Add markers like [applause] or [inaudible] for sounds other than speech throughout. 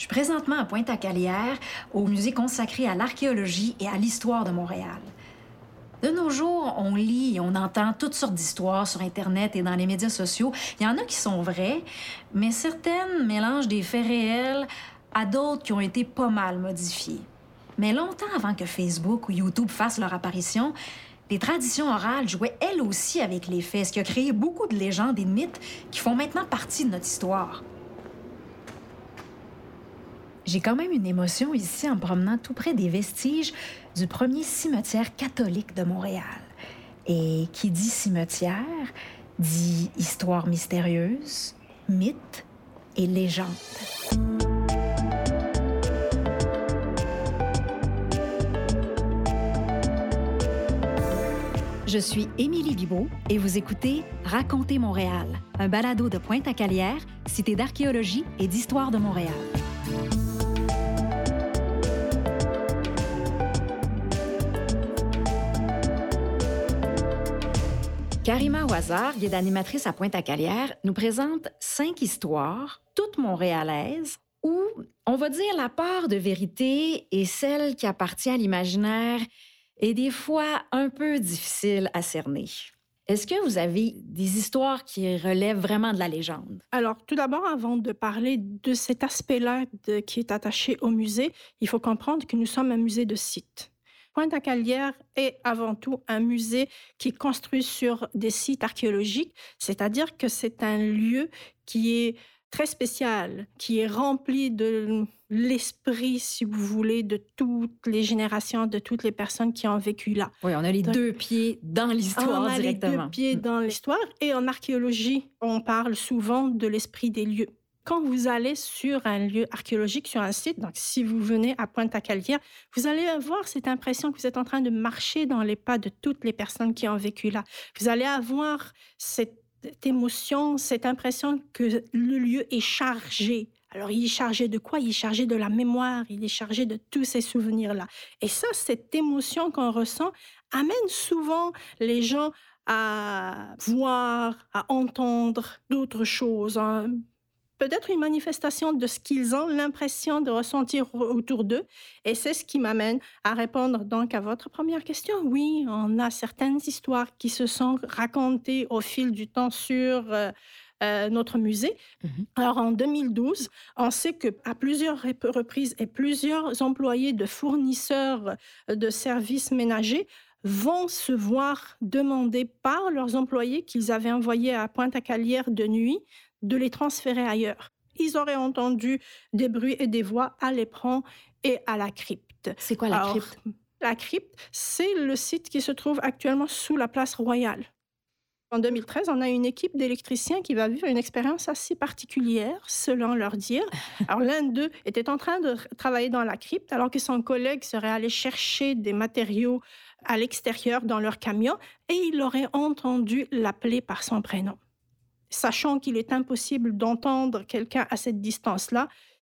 Je suis présentement à Pointe-à-Calière, au musée consacré à l'archéologie et à l'histoire de Montréal. De nos jours, on lit et on entend toutes sortes d'histoires sur Internet et dans les médias sociaux. Il y en a qui sont vraies, mais certaines mélangent des faits réels à d'autres qui ont été pas mal modifiés. Mais longtemps avant que Facebook ou YouTube fassent leur apparition, les traditions orales jouaient elles aussi avec les faits, ce qui a créé beaucoup de légendes et de mythes qui font maintenant partie de notre histoire. J'ai quand même une émotion ici en me promenant tout près des vestiges du premier cimetière catholique de Montréal. Et qui dit cimetière dit histoire mystérieuse, mythe et légende. Je suis Émilie Bibeau et vous écoutez Raconter Montréal, un balado de Pointe-à-Calière, cité d'archéologie et d'histoire de Montréal. Karima Ouazard, guide animatrice à Pointe-à-Calière, nous présente cinq histoires, toutes montréalaises, où on va dire la part de vérité et celle qui appartient à l'imaginaire est des fois un peu difficile à cerner. Est-ce que vous avez des histoires qui relèvent vraiment de la légende? Alors, tout d'abord, avant de parler de cet aspect-là qui est attaché au musée, il faut comprendre que nous sommes un musée de sites. Pointe-à-Calière est avant tout un musée qui est construit sur des sites archéologiques, c'est-à-dire que c'est un lieu qui est très spécial, qui est rempli de l'esprit, si vous voulez, de toutes les générations, de toutes les personnes qui ont vécu là. Oui, on a les deux pieds dans l'histoire on a directement. les deux pieds Mm. dans l'histoire. Et en archéologie, on parle souvent de l'esprit des lieux. Quand vous allez sur un lieu archéologique, sur un site, donc si vous venez à Pointe-à-Calière, vous allez avoir cette impression que vous êtes en train de marcher dans les pas de toutes les personnes qui ont vécu là. Vous allez avoir cette émotion, cette impression que le lieu est chargé. Alors, il est chargé de quoi? Il est chargé de la mémoire, il est chargé de tous ces souvenirs-là. Et ça, cette émotion qu'on ressent amène souvent les gens à voir, à entendre d'autres choses, hein. Peut-être une manifestation de ce qu'ils ont l'impression de ressentir autour d'eux. Et c'est ce qui m'amène à répondre donc à votre première question. Oui, on a certaines histoires qui se sont racontées au fil du temps sur euh, euh, notre musée. Mhm. Alors en 2012, on sait que à plusieurs rep- reprises et plusieurs employés de fournisseurs de services ménagers vont se voir demander par leurs employés qu'ils avaient envoyés à Pointe-à-Calière de nuit de les transférer ailleurs. Ils auraient entendu des bruits et des voix à l'éperon et à la crypte. C'est quoi la Alors, crypte? La crypte, c'est le site qui se trouve actuellement sous la place royale. En 2013, on a une équipe d'électriciens qui va vivre une expérience assez particulière, selon leur dire. [laughs] Alors, l'un d'eux était en train de travailler dans la crypte, alors que son collègue serait allé chercher des matériaux à l'extérieur dans leur camion, et il aurait entendu l'appeler par son prénom. Sachant qu'il est impossible d'entendre quelqu'un à cette distance-là,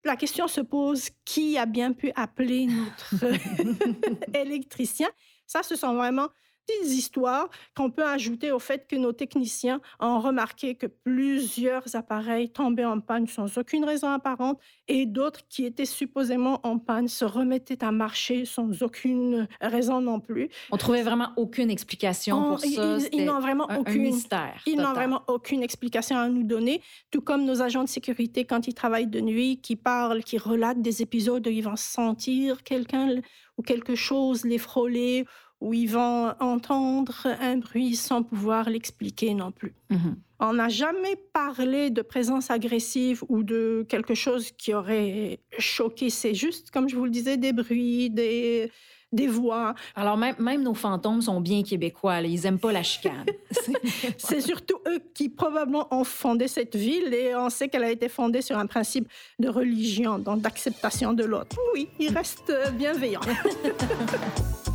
la question se pose qui a bien pu appeler notre [laughs] [laughs] électricien? Ça, ce sont vraiment des histoires qu'on peut ajouter au fait que nos techniciens ont remarqué que plusieurs appareils tombaient en panne sans aucune raison apparente et d'autres qui étaient supposément en panne se remettaient à marcher sans aucune raison non plus. On trouvait vraiment aucune explication On- pour ça. ils- n'ont vraiment un, un aucune. mystère. Ils n'ont vraiment aucune explication à nous donner, tout comme nos agents de sécurité quand ils travaillent de nuit, qui parlent, qui relatent des épisodes où ils vont sentir quelqu'un ou quelque chose les frôler, où ils vont entendre un bruit sans pouvoir l'expliquer non plus. Mhm. On n'a jamais parlé de présence agressive ou de quelque chose qui aurait choqué. C'est juste, comme je vous le disais, des bruits, des, des voix. Alors, même, même nos fantômes sont bien québécois. là. Ils aiment pas la chicane. [laughs] C'est surtout eux qui probablement ont fondé cette ville et on sait qu'elle a été fondée sur un principe de religion, donc d'acceptation de l'autre. Oui, ils restent bienveillants. [laughs]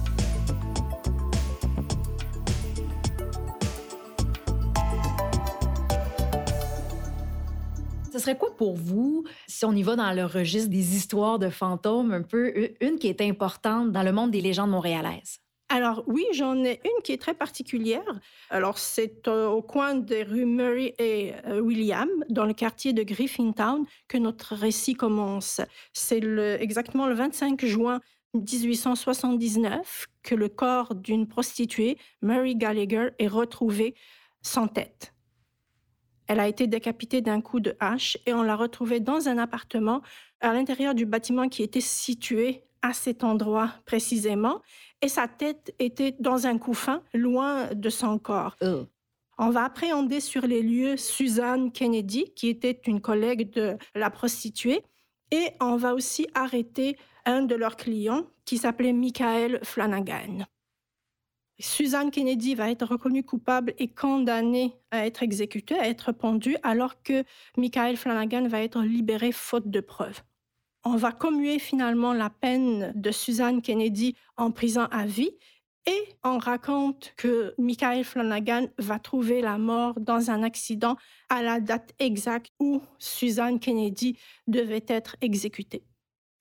Ce serait quoi pour vous, si on y va dans le registre des histoires de fantômes, un peu une qui est importante dans le monde des légendes montréalaises? Alors oui, j'en ai une qui est très particulière. Alors c'est euh, au coin des rues Murray et euh, William, dans le quartier de Griffintown, que notre récit commence. C'est exactement le 25 juin 1879 que le corps d'une prostituée, Mary Gallagher, est retrouvé sans tête. Elle a été décapitée d'un coup de hache et on l'a retrouvée dans un appartement à l'intérieur du bâtiment qui était situé à cet endroit précisément et sa tête était dans un couffin loin de son corps. Oh. On va appréhender sur les lieux Suzanne Kennedy, qui était une collègue de la prostituée, et on va aussi arrêter un de leurs clients qui s'appelait Michael Flanagan. Suzanne Kennedy va être reconnue coupable et condamnée à être exécutée, à être pendue, alors que Michael Flanagan va être libéré faute de preuves. On va commuer finalement la peine de Suzanne Kennedy en prison à vie et on raconte que Michael Flanagan va trouver la mort dans un accident à la date exacte où Suzanne Kennedy devait être exécutée.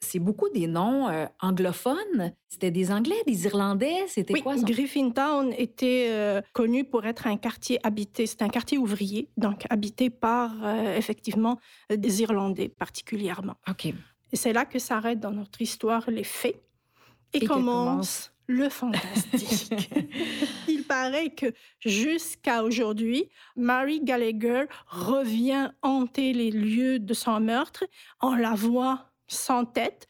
C'est beaucoup des noms euh, anglophones. C'était des Anglais, des Irlandais. C'était oui, quoi Griffintown était euh, connu pour être un quartier habité. C'est un quartier ouvrier, donc habité par euh, effectivement des Irlandais particulièrement. Ok. Et c'est là que s'arrêtent dans notre histoire les faits et, commence, le fantastique. [laughs] Il paraît que jusqu'à aujourd'hui, Mary Gallagher revient hanter les lieux de son meurtre. On la voit sans tête.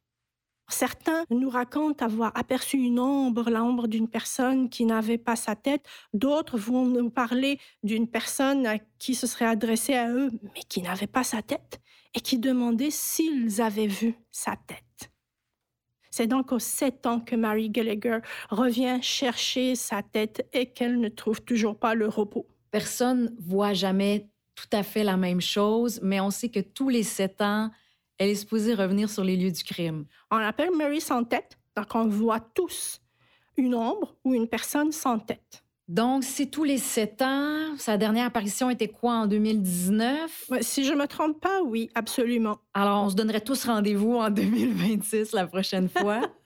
Certains nous racontent avoir aperçu une ombre, l'ombre d'une personne qui n'avait pas sa tête. D'autres vont nous parler d'une personne qui se serait adressée à eux, mais qui n'avait pas sa tête et qui demandait s'ils avaient vu sa tête. C'est donc aux sept ans que Mary Gallagher revient chercher sa tête et qu'elle ne trouve toujours pas le repos. Personne voit jamais tout à fait la même chose, mais on sait que tous les sept ans, elle est supposée revenir sur les lieux du crime. On l'appelle Mary sans tête, donc on voit tous une ombre ou une personne sans tête. Donc, c'est tous les sept ans. Sa dernière apparition était quoi en 2019? si je me trompe pas, oui, absolument. Alors, on se donnerait tous rendez-vous en 2026 la prochaine fois. [laughs]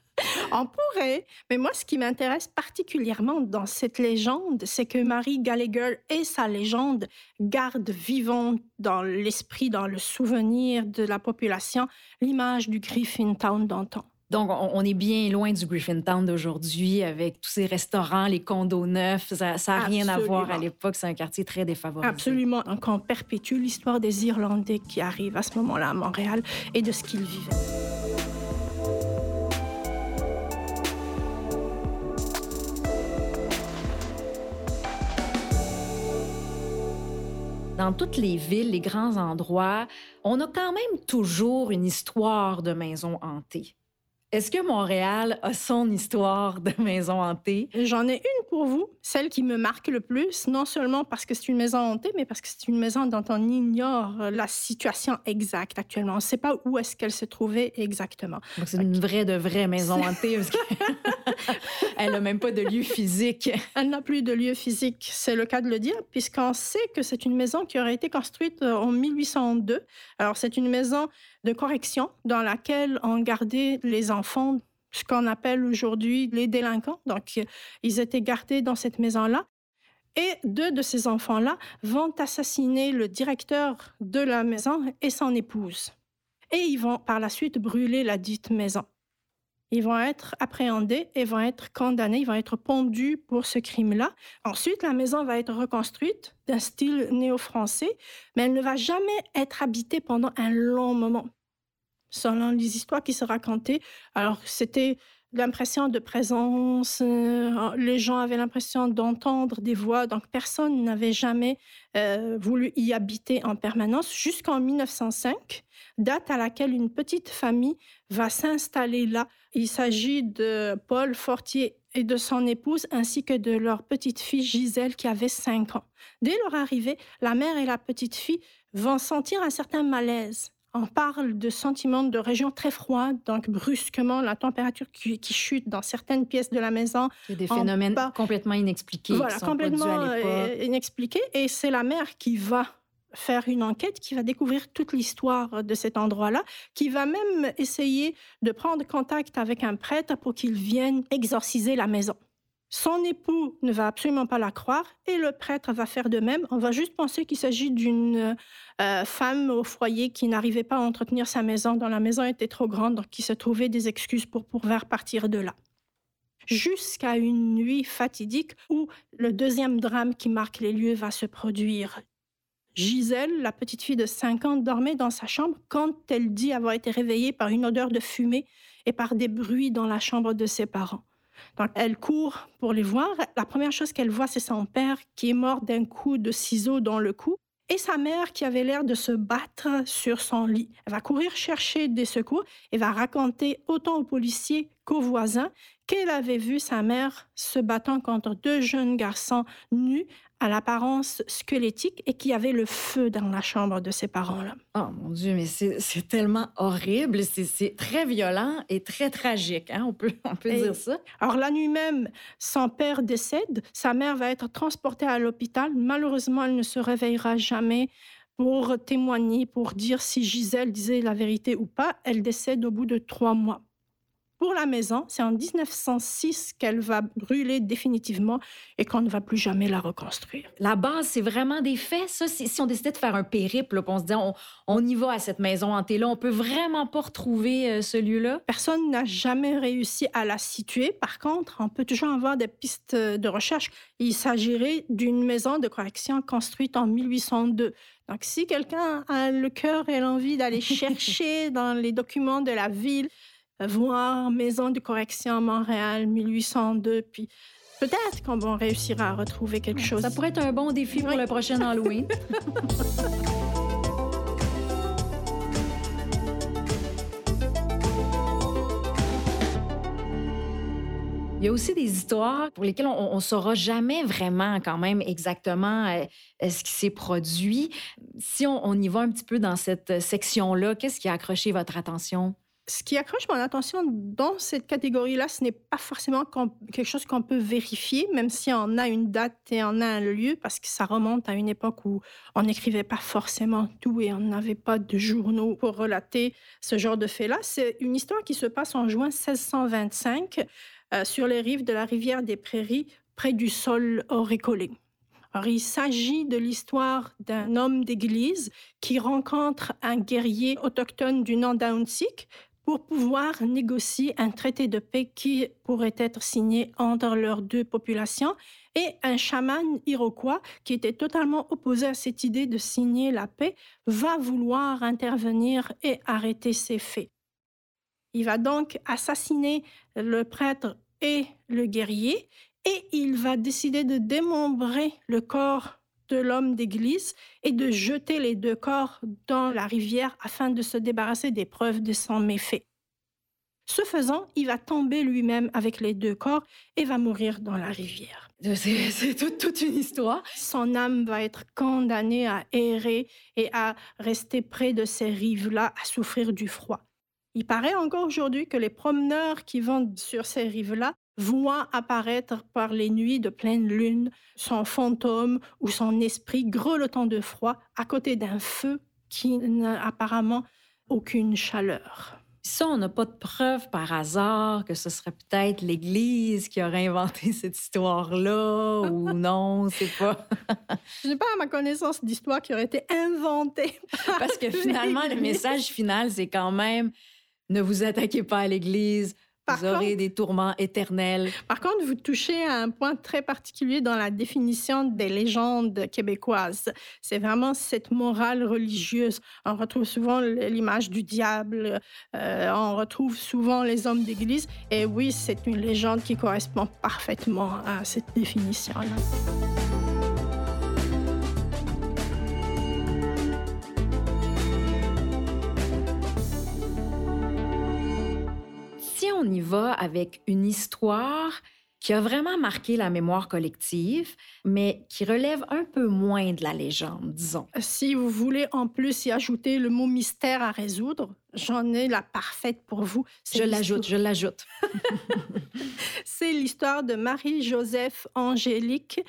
on pourrait, mais moi, ce qui m'intéresse particulièrement dans cette légende, c'est que Marie Gallagher et sa légende gardent vivante dans l'esprit, dans le souvenir de la population, l'image du Griffintown d'antan. Donc, on, est bien loin du Griffintown d'aujourd'hui avec tous ces restaurants, les condos neufs. Ça n'a rien à voir à l'époque. C'est un quartier très défavorisé. Absolument. Donc, on perpétue l'histoire des Irlandais qui arrivent à ce moment-là à Montréal et de ce qu'ils vivaient. Dans toutes les villes, les grands endroits, on a quand même toujours une histoire de maison hantée. Est-ce que Montréal a son histoire de maison hantée? J'en ai une pour vous, celle qui me marque le plus, non seulement parce que c'est une maison hantée, mais parce que c'est une maison dont on ignore la situation exacte actuellement. On ne sait pas où est-ce qu'elle se trouvait exactement. C'est une vraie de vraie maison hantée. Parce [laughs] [laughs] Elle n'a même pas de lieu physique. Elle n'a plus de lieu physique, c'est le cas de le dire, puisqu'on sait que c'est une maison qui aurait été construite euh, en 1802. Alors c'est une maison de correction dans laquelle on gardait les enfants, ce qu'on appelle aujourd'hui les délinquants. Donc, ils étaient gardés dans cette maison-là. Et deux de ces enfants-là vont assassiner le directeur de la maison et son épouse. Et ils vont par la suite brûler la dite maison. Ils vont être appréhendés et vont être condamnés, ils vont être pondus pour ce crime-là. Ensuite, la maison va être reconstruite d'un style néo-français, mais elle ne va jamais être habitée pendant un long moment. Selon les histoires qui se racontaient, alors c'était l'impression de présence, euh, les gens avaient l'impression d'entendre des voix, donc personne n'avait jamais euh, voulu y habiter en permanence jusqu'en 1905, date à laquelle une petite famille va s'installer là. Il s'agit de Paul Fortier et de son épouse ainsi que de leur petite fille Gisèle qui avait 5 ans. Dès leur arrivée, la mère et la petite fille vont sentir un certain malaise on parle de sentiments de région très froide, donc brusquement la température qui, chute dans certaines pièces de la maison. C'est des phénomènes complètement inexpliqués. Voilà, qui complètement euh, inexpliqués. Et c'est la mère qui va faire une enquête, qui va découvrir toute l'histoire de cet endroit-là, qui va même essayer de prendre contact avec un prêtre pour qu'il vienne exorciser la maison. Son époux ne va absolument pas la croire et le prêtre va faire de même. On va juste penser qu'il s'agit d'une euh, femme au foyer qui n'arrivait pas à entretenir sa maison, dont la maison était trop grande, donc qui se trouvait des excuses pour pouvoir partir de là. Jusqu'à une nuit fatidique où le deuxième drame qui marque les lieux va se produire. Gisèle, la petite fille de 5 ans, dormait dans sa chambre quand elle dit avoir été réveillée par une odeur de fumée et par des bruits dans la chambre de ses parents. Donc, elle court pour les voir. La première chose qu'elle voit, c'est son père qui est mort d'un coup de ciseau dans le cou et sa mère qui avait l'air de se battre sur son lit. Elle va courir chercher des secours et va raconter autant aux policiers qu'aux voisins qu'elle avait vu sa mère se battant contre deux jeunes garçons nus à l'apparence squelettique et qui avait le feu dans la chambre de ses parents-là. Oh mon Dieu, mais c'est tellement horrible, c'est très violent et très tragique, hein? on peut, on peut dire ça. Alors la nuit même, son père décède, sa mère va être transportée à l'hôpital. Malheureusement, elle ne se réveillera jamais pour témoigner, pour dire si Gisèle disait la vérité ou pas. Elle décède au bout de trois mois pour la maison. C'est en 1906 qu'elle va brûler définitivement et qu'on ne va plus jamais la reconstruire. La base, c'est vraiment des faits, ça. Si on décidait de faire un périple, on se dit, on, y va à cette maison hantée-là, on peut vraiment pas retrouver euh, ce lieu-là? Personne n'a jamais réussi à la situer. Par contre, on peut toujours avoir des pistes de recherche. Il s'agirait d'une maison de correction construite en 1802. Donc, si quelqu'un a le cœur et l'envie d'aller [laughs] chercher dans les documents de la ville, voir Maison de correction Montréal 1802, puis peut-être qu'on va réussir à retrouver quelque chose. Ça pourrait être un bon défi pour le prochain Halloween. [laughs] Il y a aussi des histoires pour lesquelles on ne saura jamais vraiment quand même exactement euh, ce qui s'est produit. Si on, on, y va un petit peu dans cette section-là, qu'est-ce qui a accroché votre attention? Ce qui accroche mon attention dans cette catégorie-là, ce n'est pas forcément quelque chose qu'on peut vérifier, même si on a une date et on a un lieu, parce que ça remonte à une époque où on n'écrivait pas forcément tout et on n'avait pas de journaux pour relater ce genre de faits-là. C'est une histoire qui se passe en juin 1625 euh, sur les rives de la rivière des Prairies, près du sol auricolé. Alors, il s'agit de l'histoire d'un homme d'église qui rencontre un guerrier autochtone du nom d'Auntsik pour pouvoir négocier un traité de paix qui pourrait être signé entre leurs deux populations et un chaman iroquois qui était totalement opposé à cette idée de signer la paix va vouloir intervenir et arrêter ces faits. Il va donc assassiner le prêtre et le guerrier et il va décider de démembrer le corps de l'homme d'église et de jeter les deux corps dans la rivière afin de se débarrasser des preuves de son méfait. Ce faisant, il va tomber lui-même avec les deux corps et va mourir dans la rivière. C'est [laughs] toute une histoire. Son âme va être condamnée à errer et à rester près de ces rives-là, à souffrir du froid. Il paraît encore aujourd'hui que les promeneurs qui vont sur ces rives-là voit apparaître par les nuits de pleine lune son fantôme ou son esprit grelottant de froid à côté d'un feu qui n'a apparemment aucune chaleur. Ça, on n'a pas de preuve par hasard que ce serait peut-être l'Église qui aurait inventé [laughs] cette histoire-là ou [laughs] non, c'est pas. [laughs] Je n'ai pas à ma connaissance d'histoire qui aurait été inventée. Parce que finalement, le message final, c'est quand même ne vous attaquez pas à l'Église, vous aurez des tourments éternels. Par contre, vous touchez à un point très particulier dans la définition des légendes québécoises. C'est vraiment cette morale religieuse. On retrouve souvent l'image du diable, euh, on retrouve souvent les hommes d'église. Et oui, c'est une légende qui correspond parfaitement à cette définition-là. Y va avec une histoire qui a vraiment marqué la mémoire collective, mais qui relève un peu moins de la légende, disons. Si vous voulez en plus y ajouter le mot mystère à résoudre, j'en ai la parfaite pour vous. Je l'ajoute, je l'ajoute. [laughs] C'est l'histoire de Marie-Joseph Angélique,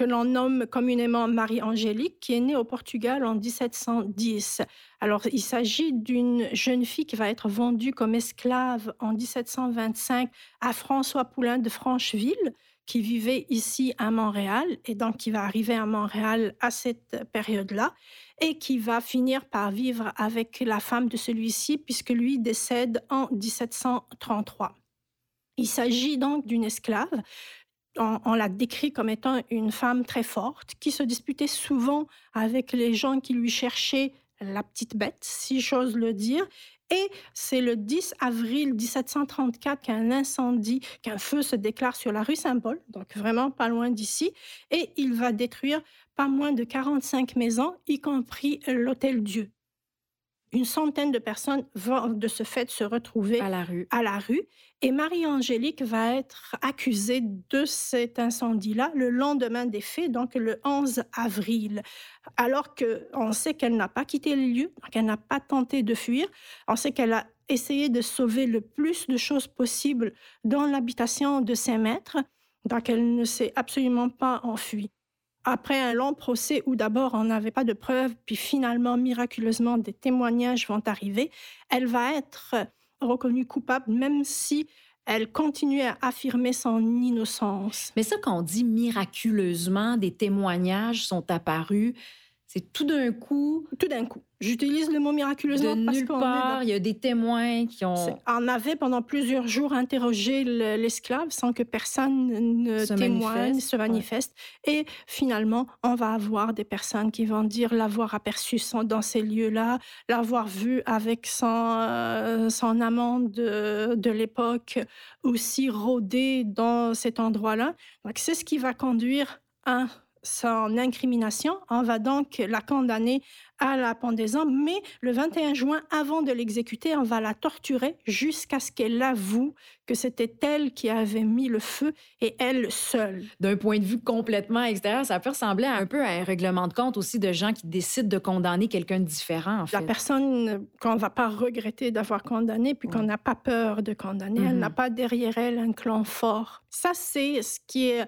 que l'on nomme communément Marie-Angélique, qui est née au Portugal en 1710. Alors, il s'agit d'une jeune fille qui va être vendue comme esclave en 1725 à François Poulain de Francheville, qui vivait ici à Montréal et donc qui va arriver à Montréal à cette période-là et qui va finir par vivre avec la femme de celui-ci puisque lui décède en 1733. Il s'agit donc d'une esclave. On, l'a décrit comme étant une femme très forte qui se disputait souvent avec les gens qui lui cherchaient la petite bête, si j'ose le dire, et c'est le 10 avril 1734 qu'un incendie, qu'un feu se déclare sur la rue Saint-Paul, donc vraiment pas loin d'ici, et il va détruire pas moins de 45 maisons, y compris l'Hôtel Dieu une centaine de personnes vont de ce fait se retrouver à la rue. À la rue et Marie-Angélique va être accusée de cet incendie-là le lendemain des faits, donc le 11 avril. Alors qu'on sait qu'elle n'a pas quitté le lieu, qu'elle n'a pas tenté de fuir. On sait qu'elle a essayé de sauver le plus de choses possibles dans l'habitation de ses maîtres. Donc elle ne s'est absolument pas enfuie après un long procès où d'abord on n'avait pas de preuves, puis finalement, miraculeusement, des témoignages vont arriver, elle va être reconnue coupable, même si elle continue à affirmer son innocence. Mais ça, quand on dit miraculeusement, des témoignages sont apparus, c'est tout d'un coup. Tout d'un coup. J'utilise le mot miraculeusement de parce nulle part, il y a des témoins qui ont. On avait pendant plusieurs jours interrogé l'esclave sans que personne ne témoigne, se manifeste. Et finalement, on va avoir des personnes qui vont dire l'avoir aperçu dans ces lieux-là, l'avoir vu avec son, euh, son amant de, de l'époque aussi rôder dans cet endroit-là. Donc, c'est ce qui va conduire à son incrimination. On va donc la condamner à la pendaison, mais le 21 juin, avant de l'exécuter, on va la torturer jusqu'à ce qu'elle avoue que c'était elle qui avait mis le feu et elle seule. D'un point de vue complètement extérieur, ça peut ressembler un peu à un règlement de compte aussi de gens qui décident de condamner quelqu'un de différent. En fait. La personne qu'on va pas regretter d'avoir condamné, puis qu'on n'a pas peur de condamner, elle n'a mm-hmm. pas derrière elle un clan fort. Ça, c'est ce qui est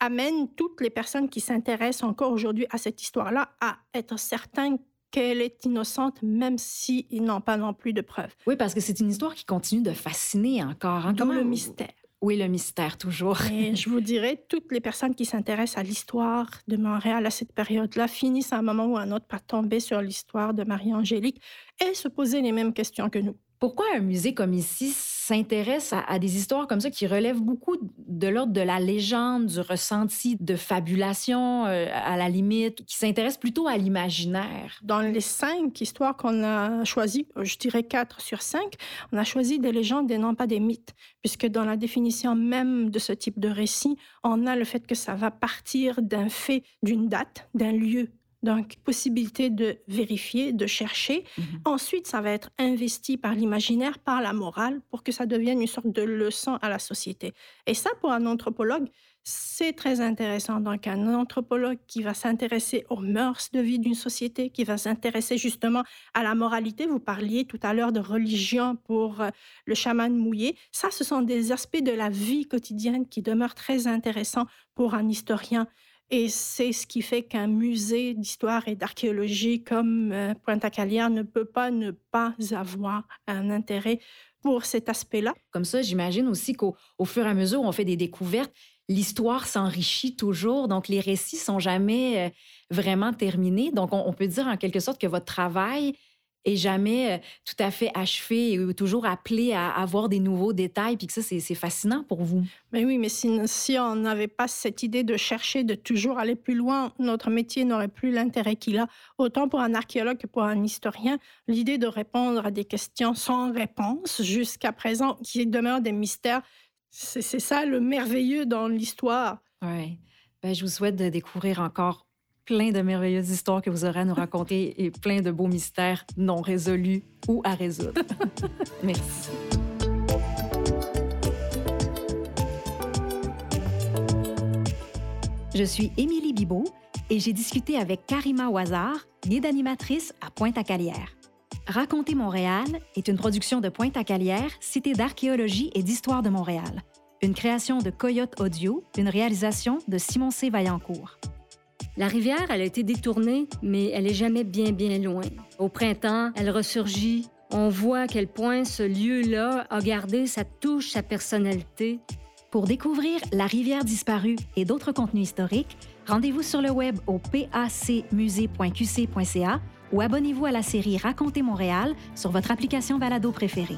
amène toutes les personnes qui s'intéressent encore aujourd'hui à cette histoire-là à être certains qu'elle est innocente, même s'ils n'ont pas non plus de preuves. Oui, parce que c'est une histoire qui continue de fasciner encore. Hein? D'où le mystère. Oui, le mystère, toujours. Et je vous dirais, toutes les personnes qui s'intéressent à l'histoire de Montréal à cette période-là finissent à un moment ou à un autre par tomber sur l'histoire de Marie-Angélique et se poser les mêmes questions que nous. Pourquoi un musée comme ici s'intéresse à, des histoires comme ça qui relèvent beaucoup de l'ordre de la légende, du ressenti, de fabulation euh, à la limite, qui s'intéresse plutôt à l'imaginaire? Dans les cinq histoires qu'on a choisies, je dirais quatre sur cinq, on a choisi des légendes et non pas des mythes, puisque dans la définition même de ce type de récit, on a le fait que ça va partir d'un fait, d'une date, d'un lieu donc, possibilité de vérifier, de chercher. Mhm. Ensuite, ça va être investi par l'imaginaire, par la morale, pour que ça devienne une sorte de leçon à la société. Et ça, pour un anthropologue, c'est très intéressant. Donc, un anthropologue qui va s'intéresser aux mœurs de vie d'une société, qui va s'intéresser justement à la moralité. Vous parliez tout à l'heure de religion pour euh, le chaman mouillé. Ça, ce sont des aspects de la vie quotidienne qui demeurent très intéressants pour un historien. Et c'est ce qui fait qu'un musée d'histoire et d'archéologie comme euh, Pointe-à-Calière ne peut pas ne pas avoir un intérêt pour cet aspect-là. Comme ça, j'imagine aussi qu'au fur et à mesure où on fait des découvertes, l'histoire s'enrichit toujours, donc les récits sont jamais euh, vraiment terminés. Donc, on, peut dire en quelque sorte que votre travail et jamais euh, tout à fait achevé et toujours appelé à avoir des nouveaux détails, puis que ça, c'est fascinant pour vous. Mais oui, mais si, on n'avait pas cette idée de chercher, de toujours aller plus loin, notre métier n'aurait plus l'intérêt qu'il a. Autant pour un archéologue que pour un historien, l'idée de répondre à des questions sans réponse jusqu'à présent, qui demeurent des mystères, c'est ça le merveilleux dans l'histoire. Oui. Ben, je vous souhaite de découvrir encore plein de merveilleuses histoires que vous aurez à nous raconter et plein de beaux mystères non résolus ou à résoudre. [laughs] Merci. Je suis Émilie Bibot et j'ai discuté avec Karima Ouazard, guide animatrice à Pointe-à-Calière. Raconter Montréal est une production de Pointe-à-Calière, cité d'archéologie et d'histoire de Montréal. Une création de Coyote Audio, une réalisation de Simon C. Vaillancourt. La rivière, elle a été détournée, mais elle est jamais bien, bien loin. Au printemps, elle ressurgit. On voit à quel point ce lieu-là a gardé sa touche, sa personnalité. Pour découvrir La rivière disparue et d'autres contenus historiques, rendez-vous sur le web au pacmusée.qc.ca ou abonnez-vous à la série Racontez Montréal sur votre application Valado préférée.